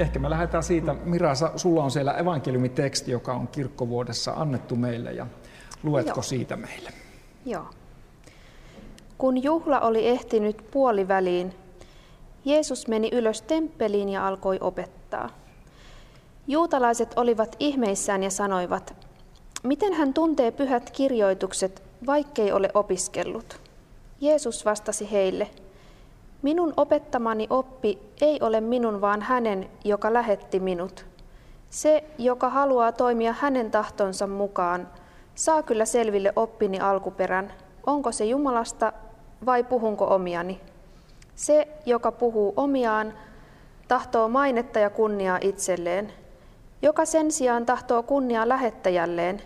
Ehkä me lähdetään siitä, Mira, sulla on siellä evankeliumiteksti, joka on kirkkovuodessa annettu meille, ja luetko Joo. siitä meille? Joo. Kun juhla oli ehtinyt puoliväliin, Jeesus meni ylös temppeliin ja alkoi opettaa. Juutalaiset olivat ihmeissään ja sanoivat, miten hän tuntee pyhät kirjoitukset, vaikkei ole opiskellut. Jeesus vastasi heille, Minun opettamani oppi ei ole minun, vaan hänen, joka lähetti minut. Se, joka haluaa toimia hänen tahtonsa mukaan, saa kyllä selville oppini alkuperän, onko se Jumalasta vai puhunko omiani. Se, joka puhuu omiaan, tahtoo mainetta ja kunniaa itselleen. Joka sen sijaan tahtoo kunniaa lähettäjälleen,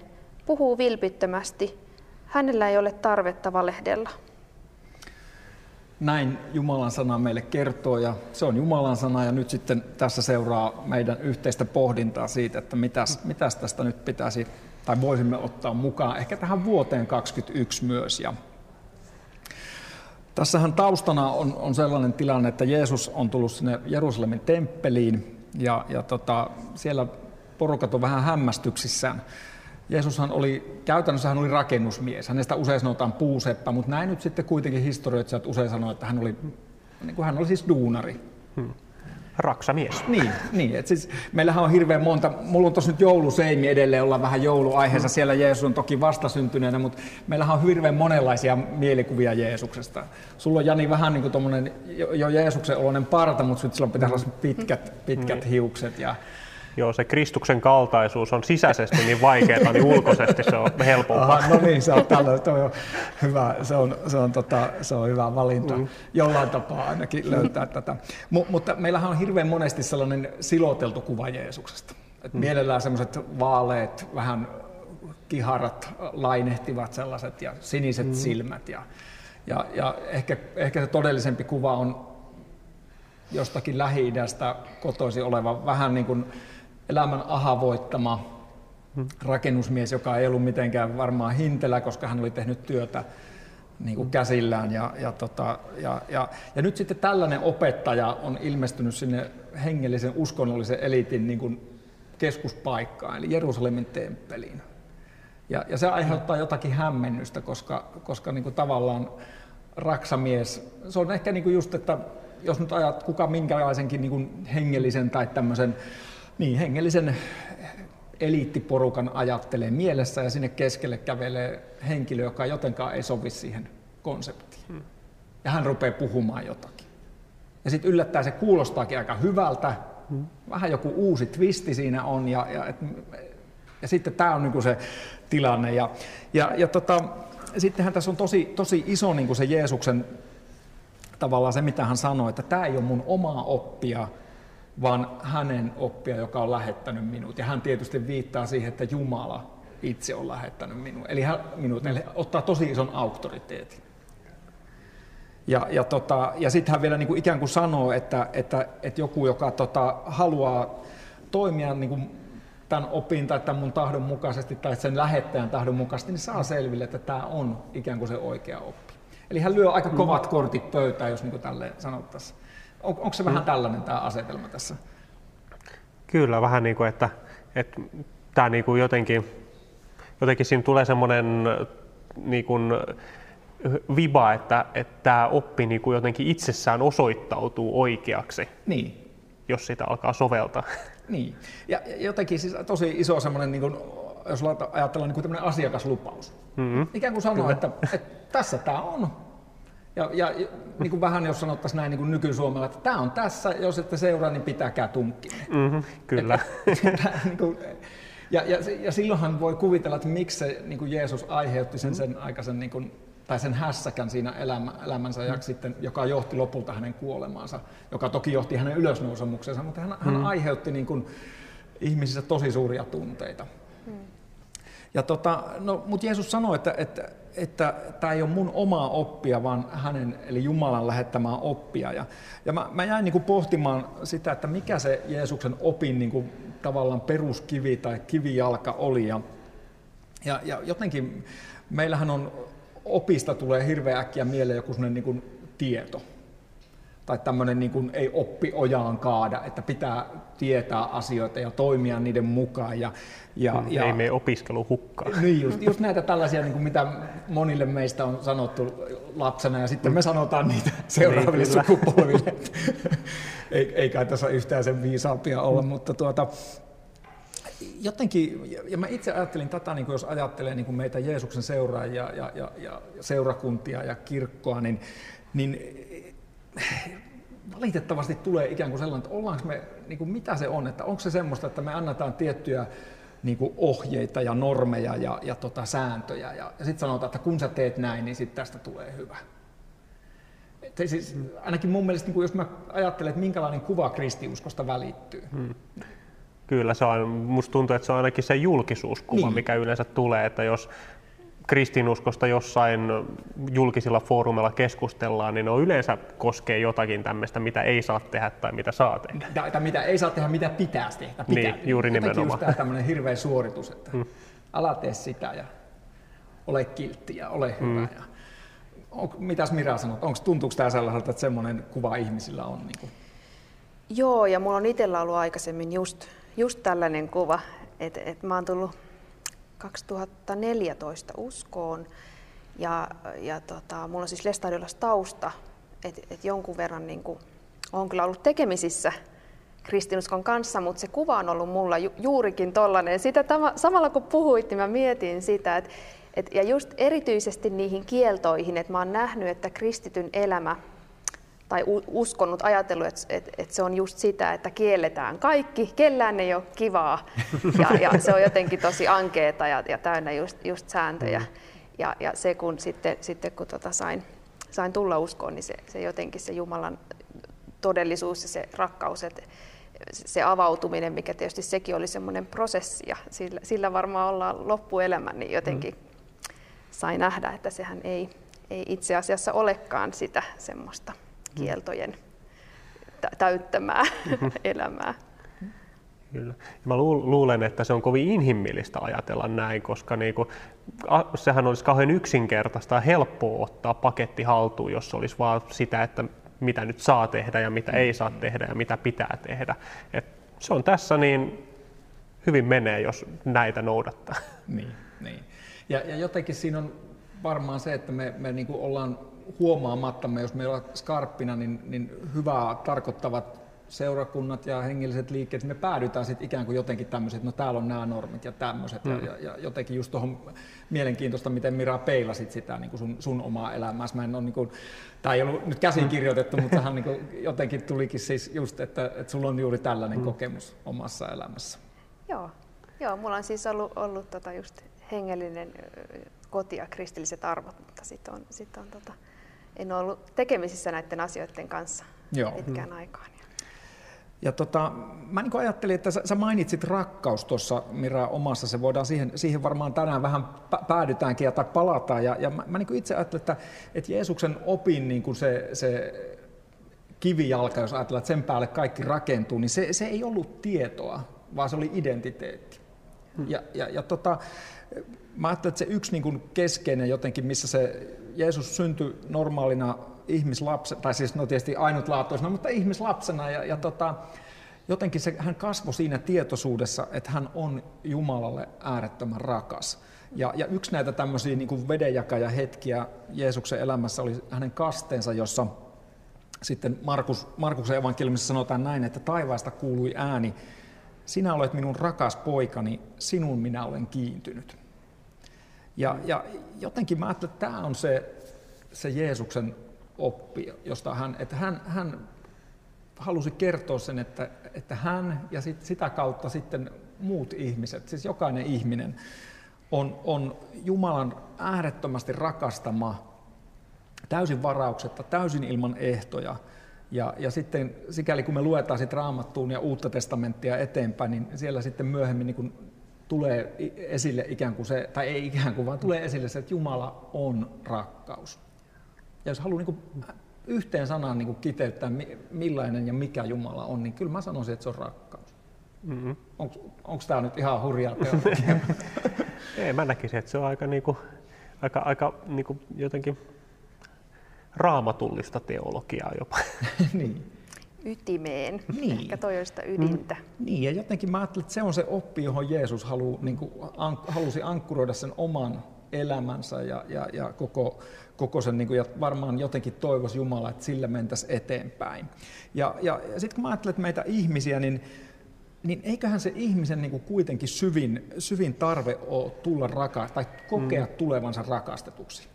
puhuu vilpittömästi. Hänellä ei ole tarvetta valehdella. Näin Jumalan sana meille kertoo ja se on Jumalan sana ja nyt sitten tässä seuraa meidän yhteistä pohdintaa siitä, että mitäs, mitäs tästä nyt pitäisi tai voisimme ottaa mukaan ehkä tähän vuoteen 2021 myös. Ja Tässähän taustana on, on sellainen tilanne, että Jeesus on tullut sinne Jerusalemin temppeliin ja, ja tota, siellä porukat on vähän hämmästyksissään. Jeesushan oli, käytännössä hän oli rakennusmies. Hänestä usein sanotaan puuseppä, mutta näin nyt sitten kuitenkin historioitsijat usein sanoo, että hän oli, niin kuin hän oli siis duunari. Hmm raksamies. Niin, niin että siis, meillähän on hirveän monta, mulla on tuossa nyt jouluseimi edelleen, olla vähän jouluaiheessa, mm. siellä Jeesus on toki vastasyntyneenä, mutta meillähän on hirveän monenlaisia mielikuvia Jeesuksesta. Sulla on Jani vähän niin kuin tuommoinen jo Jeesuksen oloinen parta, mutta sitten sulla pitää olla pitkät, pitkät mm. hiukset ja Joo, se Kristuksen kaltaisuus on sisäisesti niin vaikeaa, niin ulkoisesti se on helpompaa. Aha, no niin, se on, tällä, toi on hyvä, se on, se on, tota, se on hyvä valinta. Mm. Jollain tapaa ainakin löytää tätä. M- mutta meillähän on hirveän monesti sellainen siloteltu kuva Jeesuksesta. Et mm. Mielellään sellaiset vaaleet, vähän kiharat, lainehtivat sellaiset ja siniset mm. silmät. Ja, ja, ja ehkä, ehkä se todellisempi kuva on jostakin Lähi-idästä kotoisin oleva vähän niin kuin elämän ahavoittama hmm. rakennusmies, joka ei ollut mitenkään varmaan hintelä, koska hän oli tehnyt työtä niin kuin käsillään. Ja, ja, tota, ja, ja, ja nyt sitten tällainen opettaja on ilmestynyt sinne hengellisen uskonnollisen eliitin niin kuin keskuspaikkaan, eli Jerusalemin temppeliin. Ja, ja se aiheuttaa jotakin hämmennystä, koska, koska niin kuin tavallaan raksamies, se on ehkä niin kuin just, että jos nyt ajat kuka minkälaisenkin niin kuin hengellisen tai tämmöisen niin, hengellisen eliittiporukan ajattelee mielessä ja sinne keskelle kävelee henkilö, joka jotenkaan ei sovi siihen konseptiin. Hmm. Ja hän rupeaa puhumaan jotakin. Ja sitten yllättäen se kuulostaakin aika hyvältä, hmm. vähän joku uusi twisti siinä on ja, ja, et, ja sitten tämä on niinku se tilanne. Ja, ja, ja tota, sittenhän tässä on tosi, tosi iso niinku se Jeesuksen tavallaan se, mitä hän sanoi, että tämä ei ole mun omaa oppia, vaan hänen oppia, joka on lähettänyt minut. Ja hän tietysti viittaa siihen, että Jumala itse on lähettänyt minut. Eli hän, minut, eli ottaa tosi ison auktoriteetin. Ja, ja, tota, ja sitten hän vielä niin kuin ikään kuin sanoo, että, että, että joku, joka tota, haluaa toimia niin kuin tämän opin tai tämän mun tahdon mukaisesti tai sen lähettäjän tahdon mukaisesti, niin saa selville, että tämä on ikään kuin se oikea oppi. Eli hän lyö aika kovat kortit pöytään, jos niin kuin tälleen sanottaisiin. On, onko se vähän mm. tällainen tämä asetelma tässä? Kyllä, vähän niin kuin, että, että tämä niin kuin jotenkin, jotenkin siinä tulee semmoinen niin kuin viba, että, että tämä oppi niin kuin jotenkin itsessään osoittautuu oikeaksi, niin. jos sitä alkaa soveltaa. Niin, ja jotenkin siis tosi iso semmoinen, niin kuin, jos ajatellaan niin kuin asiakaslupaus. Mm-hmm. Ikään kuin sanoa, että, että tässä tämä on, ja, ja niin kuin vähän jos sanottaisiin näin niin kuin nykysuomella, että tämä on tässä, jos ette seuraa, niin pitäkää tunkki. Mm-hmm, kyllä. Että, niin kuin, ja, ja, ja silloinhan voi kuvitella, että miksi se, niin kuin Jeesus aiheutti sen, sen aikaisen niin kuin, tai sen hässäkän siinä elämä, elämänsä ja mm. sitten, joka johti lopulta hänen kuolemaansa, joka toki johti hänen ylösnousemuksensa, mutta hän, hän mm. aiheutti niin kuin, ihmisissä tosi suuria tunteita. Ja tota, no, mutta Jeesus sanoi, että, että, että tämä ei ole mun omaa oppia, vaan hänen, eli Jumalan lähettämää oppia. Ja, ja mä, mä jäin niin kuin pohtimaan sitä, että mikä se Jeesuksen opin niin kuin, tavallaan peruskivi tai kivijalka oli. Ja, ja, ja jotenkin meillähän on opista tulee hirveän äkkiä mieleen joku sellainen niin kuin tieto. Tai tämmöinen niin kuin ei oppi ojaan kaada, että pitää tietää asioita ja toimia niiden mukaan. Ja, ja, mm, ja, ei mene opiskelu hukkaan. Niin, just, just näitä tällaisia, niin kuin mitä monille meistä on sanottu lapsena, ja sitten me sanotaan niitä seuraaville niin, sukupolville. ei, ei kai tässä yhtään sen viisaampia olla, mm. mutta tuota, jotenkin, ja mä itse ajattelin tätä, niin kuin jos ajattelee niin kuin meitä Jeesuksen seuraajia ja, ja, ja seurakuntia ja kirkkoa, niin, niin valitettavasti tulee ikään kuin sellainen, että ollaanko me, niin kuin mitä se on, että onko se semmoista, että me annetaan tiettyjä niin kuin ohjeita ja normeja ja, ja tota sääntöjä, ja, ja sitten sanotaan, että kun sä teet näin, niin sitten tästä tulee hyvä. Et siis, ainakin mun mielestä, niin kuin jos mä ajattelen, että minkälainen kuva kristiuskosta välittyy, hmm Kyllä se on, musta tuntuu, että se on ainakin se julkisuuskuva, niin. mikä yleensä tulee, että jos kristinuskosta jossain julkisilla foorumilla keskustellaan, niin ne yleensä koskee jotakin tämmöistä, mitä ei saa tehdä tai mitä saa tehdä. Tai, tai mitä ei saa tehdä, mitä pitäisi tehdä. Pitää. Niin, juuri Jotenkin nimenomaan. Just tämmöinen hirveä suoritus, että hmm. ala tee sitä ja ole kiltti ja ole hyvä. Hmm. Ja on, mitäs Mira sanot, onko, tuntuuko tämä sellaiselta, että semmoinen kuva ihmisillä on? Niin kuin? Joo, ja mulla on itsellä ollut aikaisemmin just just tällainen kuva, että, että mä oon tullut 2014 uskoon ja, ja tota, mulla on siis Lestadiolassa tausta, että et jonkun verran niin kuin, olen kyllä ollut tekemisissä kristinuskon kanssa, mutta se kuva on ollut mulla ju, juurikin tollainen. Sitä tama, samalla kun puhuit, niin mä mietin sitä, että et, ja just erityisesti niihin kieltoihin, että mä oon nähnyt, että kristityn elämä tai uskonut, ajatellut, että, että, että se on just sitä, että kielletään kaikki, kellään ei ole kivaa ja, ja se on jotenkin tosi ankeeta ja, ja täynnä just, just sääntöjä. Mm. Ja, ja se kun sitten, sitten kun tota sain, sain tulla uskoon, niin se, se jotenkin se Jumalan todellisuus ja se rakkaus, että se avautuminen, mikä tietysti sekin oli semmoinen prosessi ja sillä, sillä varmaan ollaan loppuelämän, niin jotenkin mm. sai nähdä, että sehän ei, ei itse asiassa olekaan sitä semmoista kieltojen täyttämää mm-hmm. elämää. Kyllä. Mä luulen, että se on kovin inhimillistä ajatella näin, koska niinku, sehän olisi kauhean yksinkertaista ja helppoa ottaa paketti haltuun, jos olisi vaan sitä, että mitä nyt saa tehdä ja mitä ei saa tehdä ja mitä pitää tehdä. Et se on tässä niin hyvin menee, jos näitä noudattaa. Niin, niin. Ja, ja jotenkin siinä on varmaan se, että me, me niin ollaan huomaamattamme, jos meillä on skarppina, niin, niin hyvää tarkoittavat seurakunnat ja hengelliset liikkeet, me päädytään sitten ikään kuin jotenkin tämmöiset, no täällä on nämä normit ja tämmöiset, mm. ja, ja, jotenkin just tuohon mielenkiintoista, miten Mira peilasit sitä niin kuin sun, sun omaa elämääsi. Mä en ole, niin kuin, tämä ei ollut nyt käsin kirjoitettu, mutta tähän niin kuin, jotenkin tulikin siis just, että, että sulla on juuri tällainen mm. kokemus omassa elämässä. Joo, Joo mulla on siis ollut, ollut tota just hengellinen koti ja kristilliset arvot, mutta sitten on, sit on tota, en ole ollut tekemisissä näiden asioiden kanssa Joo. pitkään mm. aikaan. Ja tota, mä niin ajattelin, että sä, sä mainitsit rakkaus tuossa Mira omassa, se voidaan siihen, siihen varmaan tänään vähän päädytäänkin ja tai palataan. Ja, ja mä, mä niin itse ajattelen, että, että Jeesuksen opin niin se, se kivijalka, jos ajatellaan, että sen päälle kaikki rakentuu, niin se, se ei ollut tietoa, vaan se oli identiteetti. Hmm. Ja, ja, ja tota, mä ajattelen, että se yksi niin kuin keskeinen jotenkin, missä se Jeesus syntyi normaalina ihmislapsena, tai siis no tietysti ainutlaatuisena, mutta ihmislapsena, ja, ja tota, jotenkin se, hän kasvoi siinä tietoisuudessa, että hän on Jumalalle äärettömän rakas. Ja, ja yksi näitä tämmöisiä niin vedenjakajahetkiä Jeesuksen elämässä oli hänen kasteensa, jossa sitten Markus, Markuksen evankeliumissa sanotaan näin, että taivaasta kuului ääni, sinä olet minun rakas poikani, sinun minä olen kiintynyt. Ja, ja jotenkin mä ajattelen, että tämä on se, se Jeesuksen oppi, josta hän, että hän, hän halusi kertoa sen, että, että hän ja sit, sitä kautta sitten muut ihmiset, siis jokainen ihminen, on, on Jumalan äärettömästi rakastama, täysin varauksetta, täysin ilman ehtoja, Ja, ja sitten sikäli kun me luetaan sit Raamattuun ja Uutta testamenttia eteenpäin, niin siellä sitten myöhemmin niin tulee esille ikään kuin se, tai ei ikään kuin, vaan tulee esille se, että Jumala on rakkaus. Ja jos haluaa niin kuin yhteen sanaan niin kuin kiteyttää, millainen ja mikä Jumala on, niin kyllä mä sanoisin, että se on rakkaus. Mm-hmm. Onko tämä nyt ihan hurjaa teologiaa? ei, mä näkisin, että se on aika, niinku, aika, aika niinku jotenkin raamatullista teologiaa jopa. niin. Ytimeen. Niin. Ehkä toi on sitä ydintä. Mm. Niin, ja jotenkin mä ajattelen, että se on se oppi, johon Jeesus halu, niin kuin, an, halusi ankkuroida sen oman elämänsä ja, ja, ja koko, koko sen, niin kuin, ja varmaan jotenkin toivoisi Jumala, että sillä mentäisiin eteenpäin. Ja, ja, ja sitten kun mä ajattelen, että meitä ihmisiä, niin, niin eiköhän se ihmisen niin kuin kuitenkin syvin, syvin tarve ole tulla rakas, tai kokea mm. tulevansa rakastetuksi,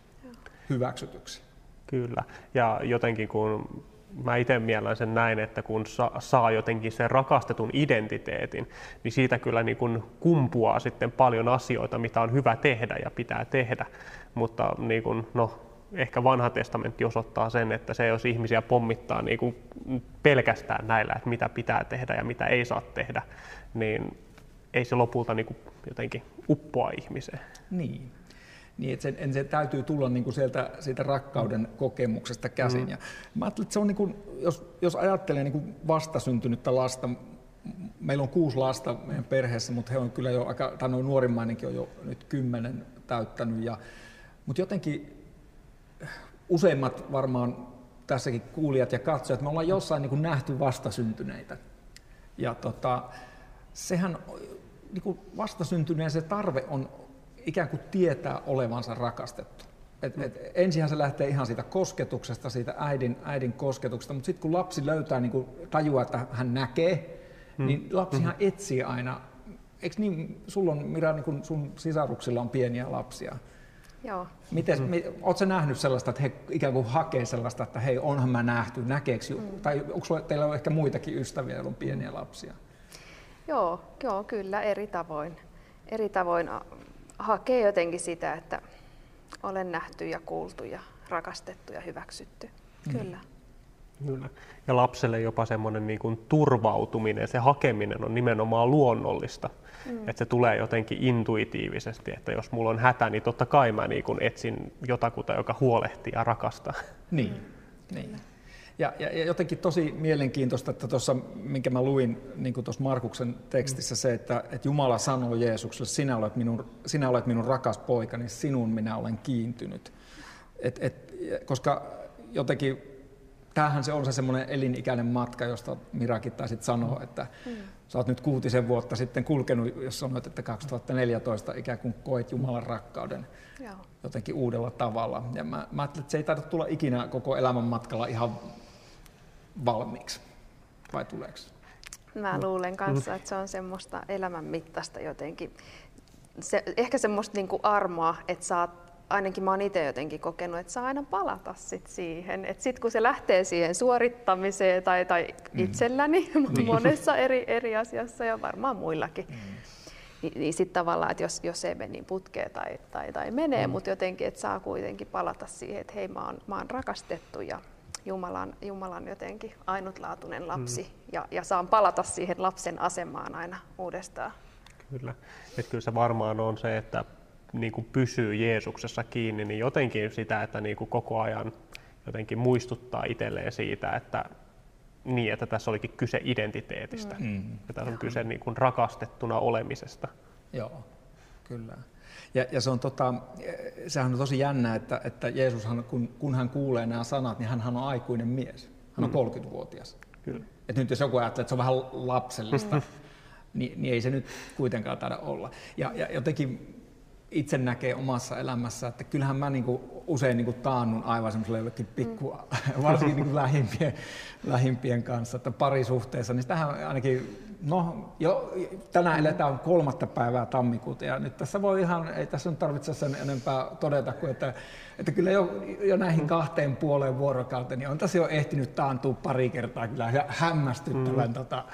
hyväksytyksi. Kyllä, ja jotenkin kun mä itse miellän sen näin, että kun saa jotenkin sen rakastetun identiteetin, niin siitä kyllä niin kuin kumpuaa sitten paljon asioita, mitä on hyvä tehdä ja pitää tehdä. Mutta niin kuin, no, ehkä vanha testamentti osoittaa sen, että se jos ihmisiä pommittaa niin kuin pelkästään näillä, että mitä pitää tehdä ja mitä ei saa tehdä, niin ei se lopulta niin jotenkin uppoa ihmiseen. Niin, niin että se, se täytyy tulla niin kuin sieltä siitä rakkauden kokemuksesta käsin. Mm. Ja mä ajattelin, että se on niin kuin, jos, jos ajattelee niin kuin vastasyntynyttä lasta, meillä on kuusi lasta meidän perheessä, mutta he on kyllä jo aika, tai noin nuorimmainenkin on jo nyt kymmenen täyttänyt. Ja, mutta jotenkin useimmat varmaan tässäkin kuulijat ja katsojat, me ollaan jossain niin kuin nähty vastasyntyneitä. Ja tota, sehän niin kuin vastasyntyneen se tarve on ikään kuin tietää olevansa rakastettu. Et, et, ensinhän se lähtee ihan siitä kosketuksesta, siitä äidin, äidin kosketuksesta, mutta sitten kun lapsi löytää, niin kuin tajua, että hän näkee, hmm. niin lapsihan hmm. etsii aina. Eikö niin, sulla on Mira, niin kun sun sisaruksilla on pieniä lapsia. Joo. Miten, hmm. Oletko nähnyt sellaista, että he ikään kuin hakee sellaista, että hei, onhan mä nähty, näkeekö, hmm. tai onko teillä on ehkä muitakin ystäviä, joilla on pieniä lapsia? Joo, joo, kyllä eri tavoin. Eri tavoin hakee jotenkin sitä, että olen nähty ja kuultu ja rakastettu ja hyväksytty. Mm. Kyllä. Kyllä. Ja lapselle jopa semmoinen niin kuin turvautuminen, se hakeminen on nimenomaan luonnollista. Mm. Että se tulee jotenkin intuitiivisesti, että jos mulla on hätä, niin totta kai mä niin kuin etsin jotakuta, joka huolehtii ja rakastaa. Niin, niin. Ja, ja, ja jotenkin tosi mielenkiintoista, että tuossa, minkä mä luin niin tuossa Markuksen tekstissä, se, että, että Jumala sanoo Jeesukselle, sinä olet, minun, sinä olet minun rakas poikani, sinun minä olen kiintynyt. Et, et, koska jotenkin tämähän se on se semmoinen elinikäinen matka, josta Mirakin taisit sanoa, että mm. sä oot nyt kuutisen vuotta sitten kulkenut, jos sanoit, että 2014 ikään kuin koet Jumalan rakkauden Joo. jotenkin uudella tavalla. Ja mä, mä ajattelin, että se ei taida tulla ikinä koko elämän matkalla ihan valmiiksi, vai tuleeko? Mä luulen kanssa, että se on semmoista elämän mittaista jotenkin. Se, ehkä semmoista niinku armoa, että saat ainakin mä oon itse jotenkin kokenut, että saa aina palata sit siihen. Että sitten kun se lähtee siihen suorittamiseen tai, tai mm. itselläni, mm. monessa eri, eri asiassa ja varmaan muillakin, mm. niin, niin sitten tavallaan, että jos, jos ei mene niin putkee tai, tai, tai menee, mm. mutta jotenkin, että saa kuitenkin palata siihen, että hei mä oon, mä oon rakastettu ja Jumalan, Jumalan jotenkin ainutlaatuinen lapsi mm. ja, ja saan palata siihen lapsen asemaan aina uudestaan. Kyllä. että kyllä se varmaan on se, että niin kuin pysyy Jeesuksessa kiinni, niin jotenkin sitä, että niin kuin koko ajan jotenkin muistuttaa itselleen siitä, että niin, että tässä olikin kyse identiteetistä. Mm. mm. Ja tässä on kyse niin kuin rakastettuna olemisesta. Joo, kyllä. Ja, ja se on tota, sehän on tosi jännä, että, että Jeesushan, kun, kun hän kuulee nämä sanat, niin hän on aikuinen mies. Hän on mm. 30-vuotias. Kyllä. Et nyt jos joku ajattelee, että se on vähän lapsellista, mm-hmm. niin, niin ei se nyt kuitenkaan taida olla. Ja, ja jotenkin itse näkee omassa elämässä, että kyllähän mä niinku usein niinku taannun aivan semmoiselle jollekin pikku, mm. varsinkin niinku lähimpien, lähimpien kanssa, että parisuhteessa, niin sitähän ainakin No, jo, tänään eletään kolmatta päivää tammikuuta ja nyt tässä voi ihan, ei tässä nyt tarvitse sen enempää todeta kuin, että, että kyllä jo, jo näihin kahteen puoleen vuorokauteen niin on tässä jo ehtinyt taantua pari kertaa kyllä hämmästyttävän mm. tota,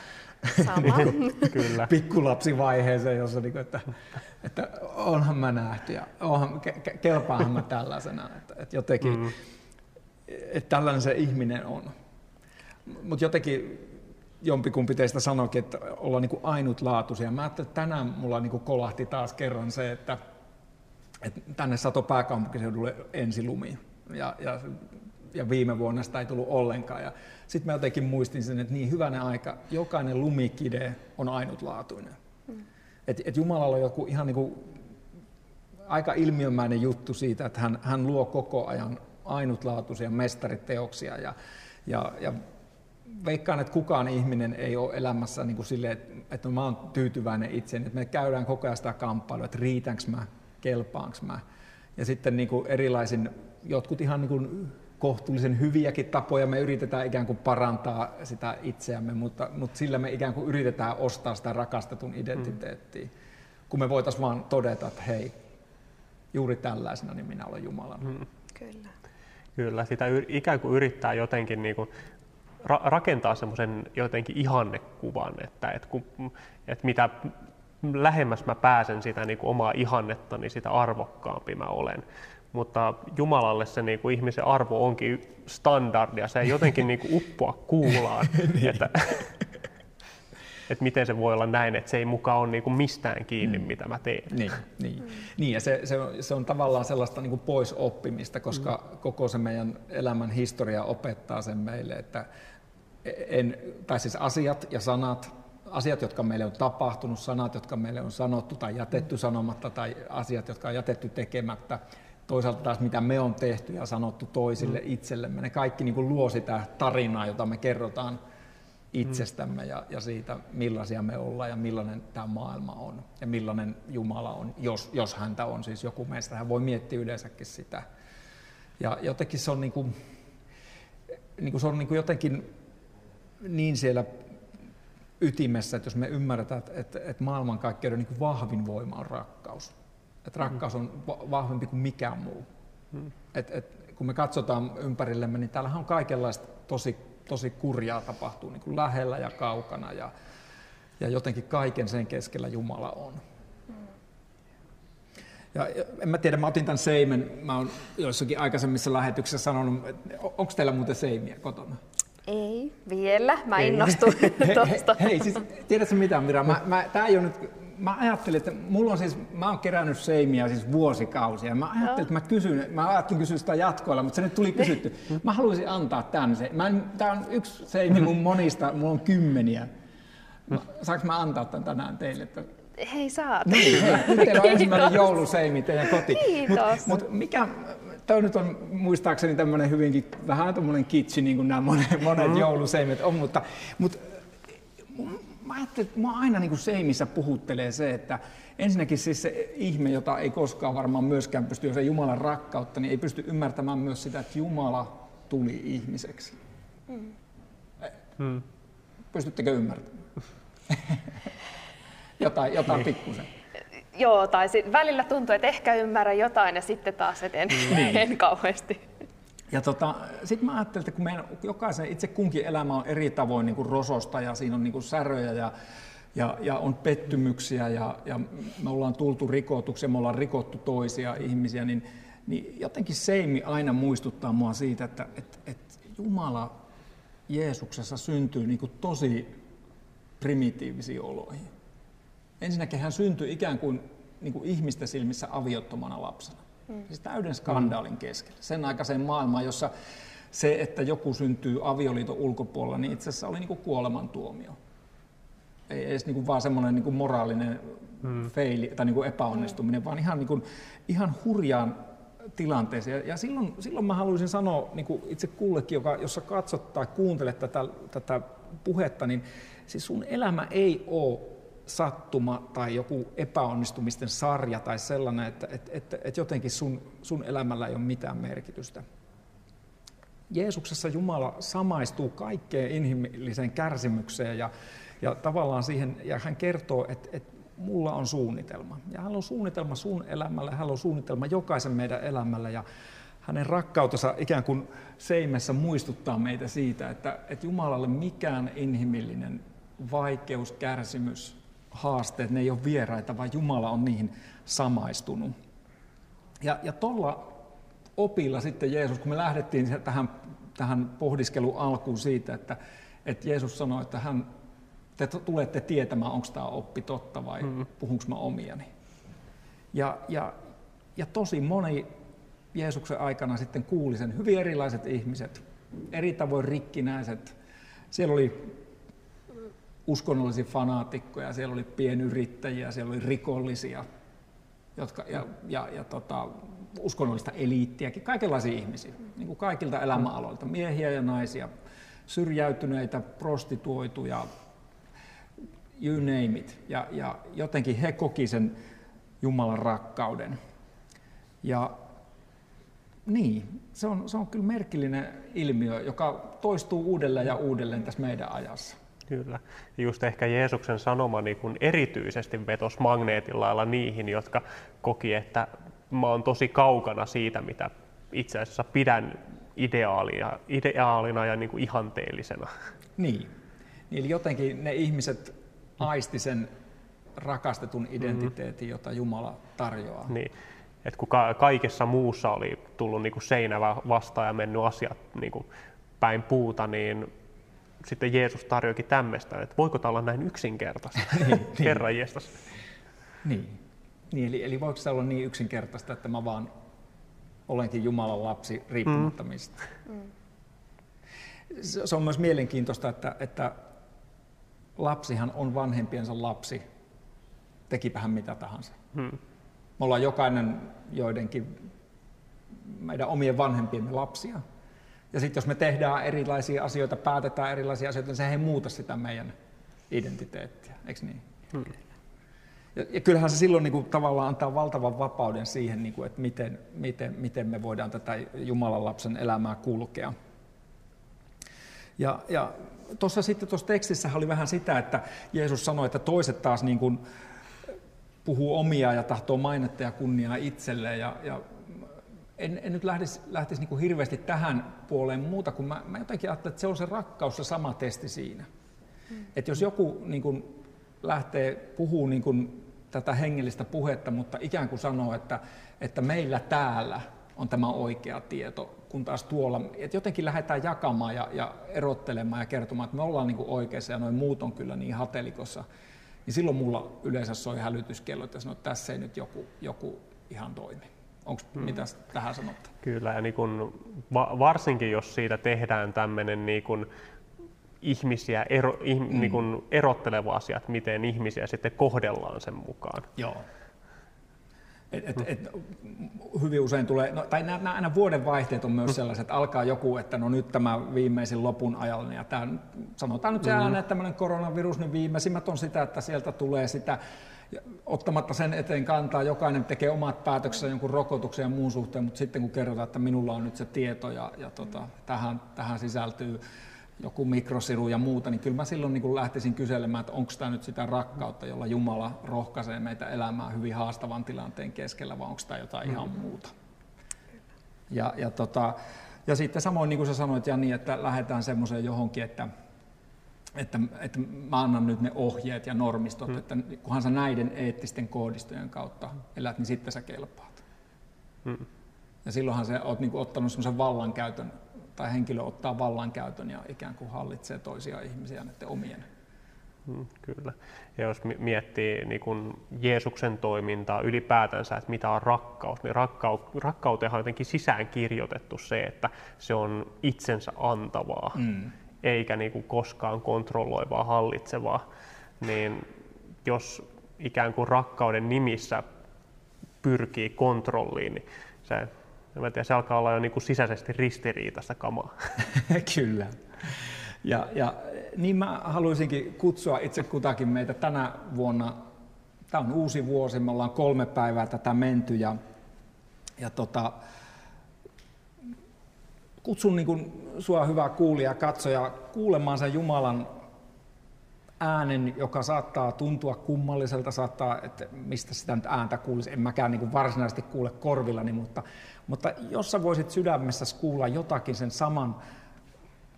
niin kyllä. pikkulapsivaiheeseen, jossa niin kuin, että, että onhan mä nähty ja onhan, ke, kelpaahan mä tällaisena, että, että jotenkin, mm. että tällainen se ihminen on. Mutta jotenkin jompikumpi teistä sanoikin, että ollaan niin kuin ainutlaatuisia. Mä ajattelin, että tänään mulla niin kuin kolahti taas kerran se, että, että tänne sato pääkaupunkiseudulle ensilumi. Ja, ja, ja viime vuonna sitä ei tullut ollenkaan. Ja sitten mä jotenkin muistin sen, että niin hyvänä aika, jokainen lumikide on ainutlaatuinen. Mm. Et, et Jumalalla on joku ihan niin kuin aika ilmiömäinen juttu siitä, että hän, hän luo koko ajan ainutlaatuisia mestariteoksia ja, ja, ja veikkaan, että kukaan ihminen ei ole elämässä niin kuin silleen, että, mä oon tyytyväinen itse, että me käydään koko ajan sitä kamppailua, että riitänkö mä, kelpaanko mä. Ja sitten niin kuin erilaisin, jotkut ihan niin kuin kohtuullisen hyviäkin tapoja me yritetään ikään kuin parantaa sitä itseämme, mutta, mutta sillä me ikään kuin yritetään ostaa sitä rakastetun identiteettiä, mm. kun me voitaisiin vaan todeta, että hei, juuri tällaisena niin minä olen Jumala. Mm. Kyllä. Kyllä, sitä ikään kuin yrittää jotenkin niin kuin ra- rakentaa semmoisen jotenkin ihannekuvan, että, että, kun, että mitä lähemmäs mä pääsen sitä niin kuin omaa ihannetta, niin sitä arvokkaampi mä olen. Mutta Jumalalle se niin kuin ihmisen arvo onkin standardia, se ei jotenkin niin kuin uppoa kuulaan. niin. että, että miten se voi olla näin, että se ei mukaan ole niinku mistään kiinni, mm. mitä mä teen. Niin, niin. Mm. niin ja se, se, on, se on tavallaan sellaista niinku pois oppimista, koska mm. koko se meidän elämän historia opettaa sen meille, että en, tai siis asiat ja sanat, asiat, jotka meille on tapahtunut, sanat, jotka meille on sanottu tai jätetty sanomatta, tai asiat, jotka on jätetty tekemättä, toisaalta taas mitä me on tehty ja sanottu toisille mm. itsellemme, ne kaikki niin kuin luo sitä tarinaa, jota me kerrotaan itsestämme ja, ja siitä, millaisia me ollaan ja millainen tämä maailma on ja millainen Jumala on, jos, jos häntä on siis joku meistä. Hän voi miettiä yleensäkin sitä. Ja jotenkin se on, niin kuin, niin kuin se on niin kuin jotenkin niin siellä ytimessä, että jos me ymmärretään, että, että, että maailmankaikkeuden niin vahvin voima on rakkaus. Että rakkaus on vahvempi kuin mikään muu. Hmm. Et, et, kun me katsotaan ympärillemme, niin täällähän on kaikenlaista tosi tosi kurjaa tapahtuu niin kuin lähellä ja kaukana ja, ja jotenkin kaiken sen keskellä Jumala on. Ja en mä tiedä, mä otin tämän seimen, mä oon joissakin aikaisemmissa lähetyksissä sanonut, onko teillä muuten seimiä kotona? Ei, vielä. Mä innostun tuosta. Hei, hei, siis tiedätkö mitä Mira? Mä, mä, tää ei ole nyt mä ajattelin, että mulla on siis, mä oon kerännyt seimiä siis vuosikausia. Mä ajattelin, no. että mä kysyn, mä ajattelin kysyä sitä jatkoilla, mutta se nyt tuli kysytty. Mä haluaisin antaa tämän. Se, mä en, tää on yksi seimi mun monista, mulla on kymmeniä. Saanko mä antaa tämän tänään teille? Että... Hei, saat. Niin, hei, nyt teillä on ensimmäinen jouluseimi teidän koti. Kiitos. Mut, mut mikä, Tämä nyt on muistaakseni tämmöinen hyvinkin, vähän tämmöinen kitsi, niin kuin nämä monet, monet mm. jouluseimet on, mutta, mutta mä ajattelin, että mä aina niin kuin seimissä puhuttelee se, että ensinnäkin siis se ihme, jota ei koskaan varmaan myöskään pysty, jos ei Jumalan rakkautta, niin ei pysty ymmärtämään myös sitä, että Jumala tuli ihmiseksi. Mm. Hmm. Pystyttekö ymmärtämään? jotain jotain niin. pikkusen. Joo, tai sit välillä tuntuu, että ehkä ymmärrän jotain ja sitten taas et en, niin. en kauheasti. Ja tota, sitten mä ajattelin, että kun meidän jokaisen itse kunkin elämä on eri tavoin niin kuin rososta ja siinä on niin kuin säröjä ja, ja, ja on pettymyksiä ja, ja me ollaan tultu rikotuksi me ollaan rikottu toisia ihmisiä, niin, niin jotenkin seimi aina muistuttaa mua siitä, että, että, että Jumala Jeesuksessa syntyy niin kuin tosi primitiivisiin oloihin. Ensinnäkin hän syntyi ikään kuin, niin kuin ihmisten silmissä aviottomana lapsena. Mm. Siis täyden skandaalin keskellä. Sen aikaiseen maailmaan, jossa se, että joku syntyy avioliiton ulkopuolella, niin itse asiassa oli niin kuin kuolemantuomio. Ei edes niin kuin vaan semmoinen niin kuin moraalinen mm. feili tai niin kuin epäonnistuminen, mm. vaan ihan, niin kuin, ihan hurjaan tilanteeseen. Ja silloin, silloin mä haluaisin sanoa niin kuin itse kullekin, joka, jossa katsot tai kuuntelet tätä, tätä puhetta, niin siis sun elämä ei ole sattuma tai joku epäonnistumisten sarja tai sellainen, että että että että jotenkin sun, sun elämällä ei ole mitään merkitystä. Jeesuksessa Jumala samaistuu kaikkeen inhimilliseen kärsimykseen ja, ja tavallaan siihen, ja hän kertoo, että, että mulla on suunnitelma. Ja hän on suunnitelma sun elämälle, hän on suunnitelma jokaisen meidän elämälle, ja hänen rakkautensa ikään kuin seimessä muistuttaa meitä siitä, että, että Jumalalle mikään inhimillinen vaikeus, kärsimys, haasteet, ne ei ole vieraita, vaan Jumala on niihin samaistunut. Ja, ja tuolla opilla sitten Jeesus, kun me lähdettiin tähän tähän pohdiskelun alkuun siitä, että, että Jeesus sanoi, että hän, te tulette tietämään, onko tämä oppi totta vai mm. puhunko mä omiani. Ja, ja, ja tosi moni Jeesuksen aikana sitten kuuli sen, hyvin erilaiset ihmiset, eri tavoin rikkinäiset. Siellä oli uskonnollisia fanaatikkoja, siellä oli pienyrittäjiä, siellä oli rikollisia, jotka, ja, ja, ja tota, uskonnollista eliittiäkin, kaikenlaisia ihmisiä, niin kuin kaikilta elämäaloilta, miehiä ja naisia, syrjäytyneitä, prostituoituja, you name it. Ja, ja jotenkin he koki sen Jumalan rakkauden. Ja niin, se on, se on kyllä merkillinen ilmiö, joka toistuu uudelleen ja uudelleen tässä meidän ajassa. Kyllä. Just ehkä Jeesuksen sanoma niin kun erityisesti vetos magneetin lailla niihin, jotka koki, että mä oon tosi kaukana siitä, mitä itse asiassa pidän ideaalia, ideaalina ja niin kuin ihanteellisena. Niin. niin. Eli jotenkin ne ihmiset aisti sen rakastetun identiteetin, mm. jota Jumala tarjoaa. Niin. Et kun kaikessa muussa oli tullut niin kuin seinä vastaan ja mennyt asiat niin kuin päin puuta, niin sitten Jeesus tarjoikin tämmöistä, että voiko tämä olla näin yksinkertaista? niin, Herra niin. Niin. niin eli, eli voiko se olla niin yksinkertaista, että mä vaan olenkin Jumalan lapsi riippumatta mm. mistä? Mm. Se on myös mielenkiintoista, että, että lapsihan on vanhempiensa lapsi, tekipä hän mitä tahansa. Mm. Me ollaan jokainen joidenkin meidän omien vanhempiemme lapsia. Ja sitten jos me tehdään erilaisia asioita, päätetään erilaisia asioita, niin se ei muuta sitä meidän identiteettiä, eikö niin? Hmm. Ja, ja kyllähän se silloin niin kuin, tavallaan antaa valtavan vapauden siihen, niin kuin, että miten, miten, miten me voidaan tätä Jumalan lapsen elämää kulkea. Ja, ja tuossa sitten tuossa tekstissä oli vähän sitä, että Jeesus sanoi, että toiset taas niin kuin, puhuu omia ja tahtoo mainetta ja kunniaa itselleen. Ja, ja en, en nyt lähtisi, lähtisi niin kuin hirveästi tähän puoleen muuta, kun mä, mä jotenkin ajattelen, että se on se rakkaus se sama testi siinä. Mm. Että jos joku niin kuin, lähtee puhuu niin kuin, tätä hengellistä puhetta, mutta ikään kuin sanoo, että, että meillä täällä on tämä oikea tieto, kun taas tuolla, että jotenkin lähdetään jakamaan ja, ja erottelemaan ja kertomaan, että me ollaan niin kuin oikeassa ja noin muut on kyllä niin hatelikossa, niin silloin mulla yleensä soi hälytyskello, että sanoo, että tässä ei nyt joku, joku ihan toimi. Onko hmm. mitä tähän sanottu? Kyllä, ja niin kun, varsinkin jos siitä tehdään tämmöinen niin kun ihmisiä ero, ih, mm. niin kun erotteleva asia, että miten ihmisiä sitten kohdellaan sen mukaan. Joo. Et, et, et, hyvin usein tulee, no, tai nämä, aina vuoden vaihteet on myös sellaiset, että alkaa joku, että no nyt tämä viimeisin lopun ajalla, ja tämä, sanotaan nyt se mm-hmm. ääneen, että tämmöinen koronavirus, niin viimeisimmät on sitä, että sieltä tulee sitä ottamatta sen eteen kantaa, jokainen tekee omat päätöksensä jonkun rokotuksen ja muun suhteen, mutta sitten kun kerrotaan, että minulla on nyt se tieto ja, ja tota, tähän, tähän sisältyy joku mikrosiru ja muuta, niin kyllä mä silloin niin lähtisin kyselemään, että onko tämä nyt sitä rakkautta, jolla Jumala rohkaisee meitä elämään hyvin haastavan tilanteen keskellä, vai onko tämä jotain ihan muuta. Ja, ja, tota, ja sitten samoin niin kuin sä sanoit Jani, että lähdetään semmoiseen johonkin, että että, että mä annan nyt ne ohjeet ja normistot, hmm. että kunhan sä näiden eettisten koodistojen kautta elät, niin sitten sä kelpaat. Hmm. Ja silloinhan sä oot niin kuin, ottanut semmoisen vallankäytön, tai henkilö ottaa vallankäytön ja ikään kuin hallitsee toisia ihmisiä näiden omien. Hmm, kyllä. Ja jos miettii niin kuin Jeesuksen toimintaa ylipäätänsä, että mitä on rakkaus, niin rakkau, rakkauteen on jotenkin sisään kirjoitettu se, että se on itsensä antavaa. Hmm eikä niin kuin koskaan kontrolloivaa, hallitsevaa, niin jos ikään kuin rakkauden nimissä pyrkii kontrolliin, niin se, en tiedä, se alkaa olla jo niin kuin sisäisesti ristiriitaista kamaa. Kyllä. Ja, ja niin mä haluaisinkin kutsua itse kutakin meitä tänä vuonna. Tämä on uusi vuosi, me ollaan kolme päivää tätä menty ja, ja tota, kutsun niin kuin sua hyvä kuulija, katsoja, kuulemaan sen Jumalan äänen, joka saattaa tuntua kummalliselta, saattaa, että mistä sitä nyt ääntä kuulisi, en mäkään niin kuin varsinaisesti kuule korvillani, mutta, mutta jos sä voisit sydämessä kuulla jotakin sen saman,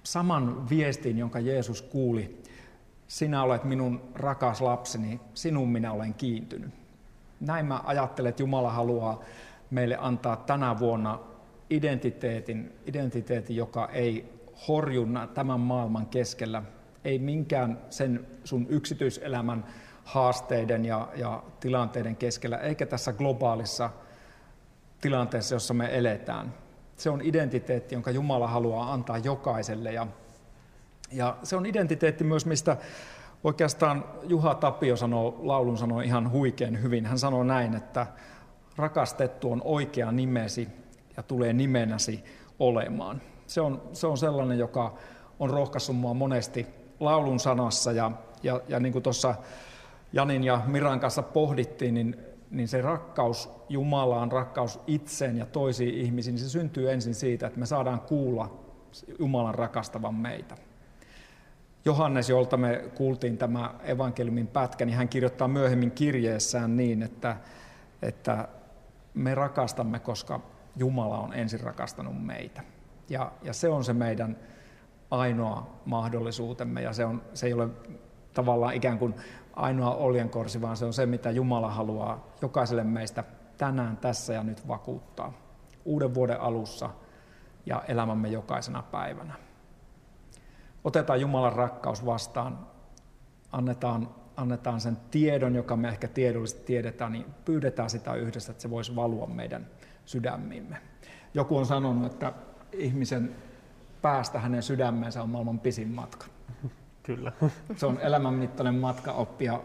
saman viestin, jonka Jeesus kuuli, sinä olet minun rakas lapseni, sinun minä olen kiintynyt. Näin mä ajattelen, että Jumala haluaa meille antaa tänä vuonna identiteetin, identiteetin, joka ei horju tämän maailman keskellä, ei minkään sen sun yksityiselämän haasteiden ja, ja tilanteiden keskellä, eikä tässä globaalissa tilanteessa, jossa me eletään. Se on identiteetti, jonka Jumala haluaa antaa jokaiselle. Ja, ja se on identiteetti myös, mistä oikeastaan Juha Tapio sanoo, laulun sanoi ihan huikein hyvin. Hän sanoo näin, että rakastettu on oikea nimesi ja tulee nimenäsi olemaan. Se on, se on sellainen, joka on rohkaissut mua monesti laulun sanassa ja, ja, ja niin kuin tuossa Janin ja Miran kanssa pohdittiin, niin, niin se rakkaus Jumalaan, rakkaus itseen ja toisiin ihmisiin, niin se syntyy ensin siitä, että me saadaan kuulla Jumalan rakastavan meitä. Johannes, jolta me kuultiin tämä evankeliumin pätkä, niin hän kirjoittaa myöhemmin kirjeessään niin, että, että me rakastamme, koska Jumala on ensin rakastanut meitä. Ja, ja se on se meidän ainoa mahdollisuutemme ja se, on, se ei ole tavallaan ikään kuin ainoa oljenkorsi, vaan se on se, mitä Jumala haluaa jokaiselle meistä tänään, tässä ja nyt vakuuttaa. Uuden vuoden alussa ja elämämme jokaisena päivänä. Otetaan Jumalan rakkaus vastaan, annetaan, annetaan sen tiedon, joka me ehkä tiedollisesti tiedetään, niin pyydetään sitä yhdessä, että se voisi valua meidän sydämiimme. Joku on sanonut, että ihmisen päästä hänen sydämeensä on maailman pisin matka. Kyllä. Se on elämänmittainen matka oppia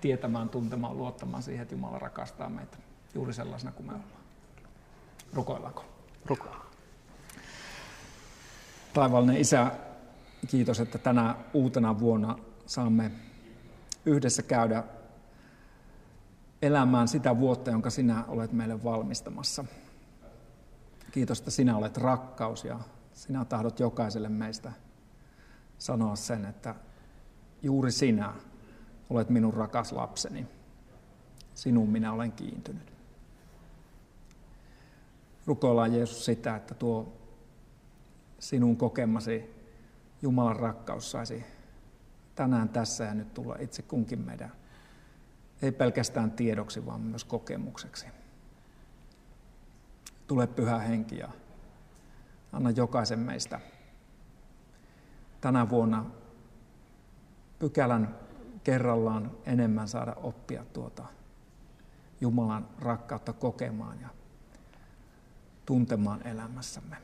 tietämään, tuntemaan, luottamaan siihen, että Jumala rakastaa meitä juuri sellaisena kuin me ollaan. Rukoillaanko? Rukoillaan. Taivallinen Isä, kiitos, että tänä uutena vuonna saamme yhdessä käydä elämään sitä vuotta, jonka sinä olet meille valmistamassa. Kiitos, että sinä olet rakkaus ja sinä tahdot jokaiselle meistä sanoa sen, että juuri sinä olet minun rakas lapseni. Sinun minä olen kiintynyt. Rukoillaan Jeesus sitä, että tuo sinun kokemasi Jumalan rakkaus saisi tänään tässä ja nyt tulla itse kunkin meidän, ei pelkästään tiedoksi, vaan myös kokemukseksi. Tule pyhä henki ja anna jokaisen meistä tänä vuonna pykälän kerrallaan enemmän saada oppia tuota Jumalan rakkautta kokemaan ja tuntemaan elämässämme.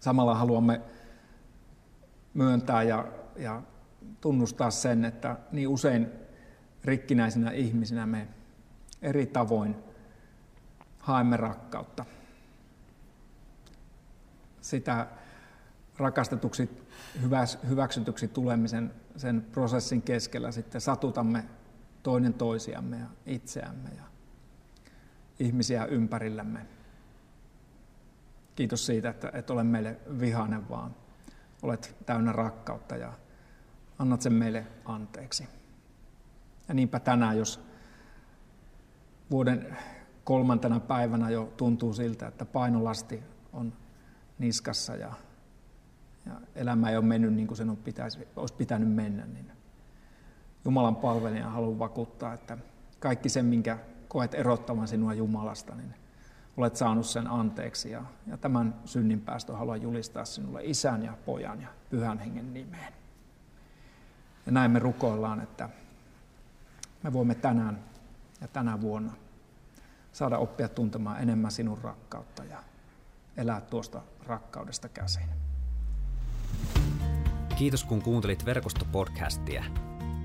Samalla haluamme myöntää ja, ja tunnustaa sen, että niin usein rikkinäisinä ihmisinä me eri tavoin haemme rakkautta. Sitä rakastetuksi, hyväksytyksi tulemisen sen prosessin keskellä sitten satutamme toinen toisiamme ja itseämme ja ihmisiä ympärillämme. Kiitos siitä, että et ole meille vihainen, vaan olet täynnä rakkautta ja annat sen meille anteeksi. Ja niinpä tänään, jos vuoden kolmantena päivänä jo tuntuu siltä, että painolasti on niskassa ja, ja elämä ei ole mennyt niin kuin sen on pitäisi, olisi pitänyt mennä, niin Jumalan palvelija haluan vakuuttaa, että kaikki se, minkä koet erottavan sinua Jumalasta, niin olet saanut sen anteeksi. Ja, ja tämän synnin päästö haluan julistaa sinulle isän ja pojan ja pyhän hengen nimeen. Ja näin me rukoillaan, että me voimme tänään ja tänä vuonna saada oppia tuntemaan enemmän sinun rakkautta ja elää tuosta rakkaudesta käsin. Kiitos kun kuuntelit verkostopodcastia.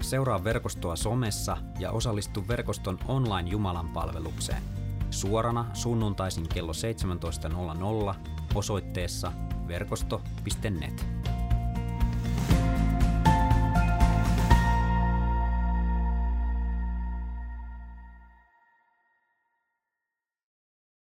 Seuraa verkostoa somessa ja osallistu verkoston online Jumalan palvelukseen. Suorana sunnuntaisin kello 17.00 osoitteessa verkosto.net.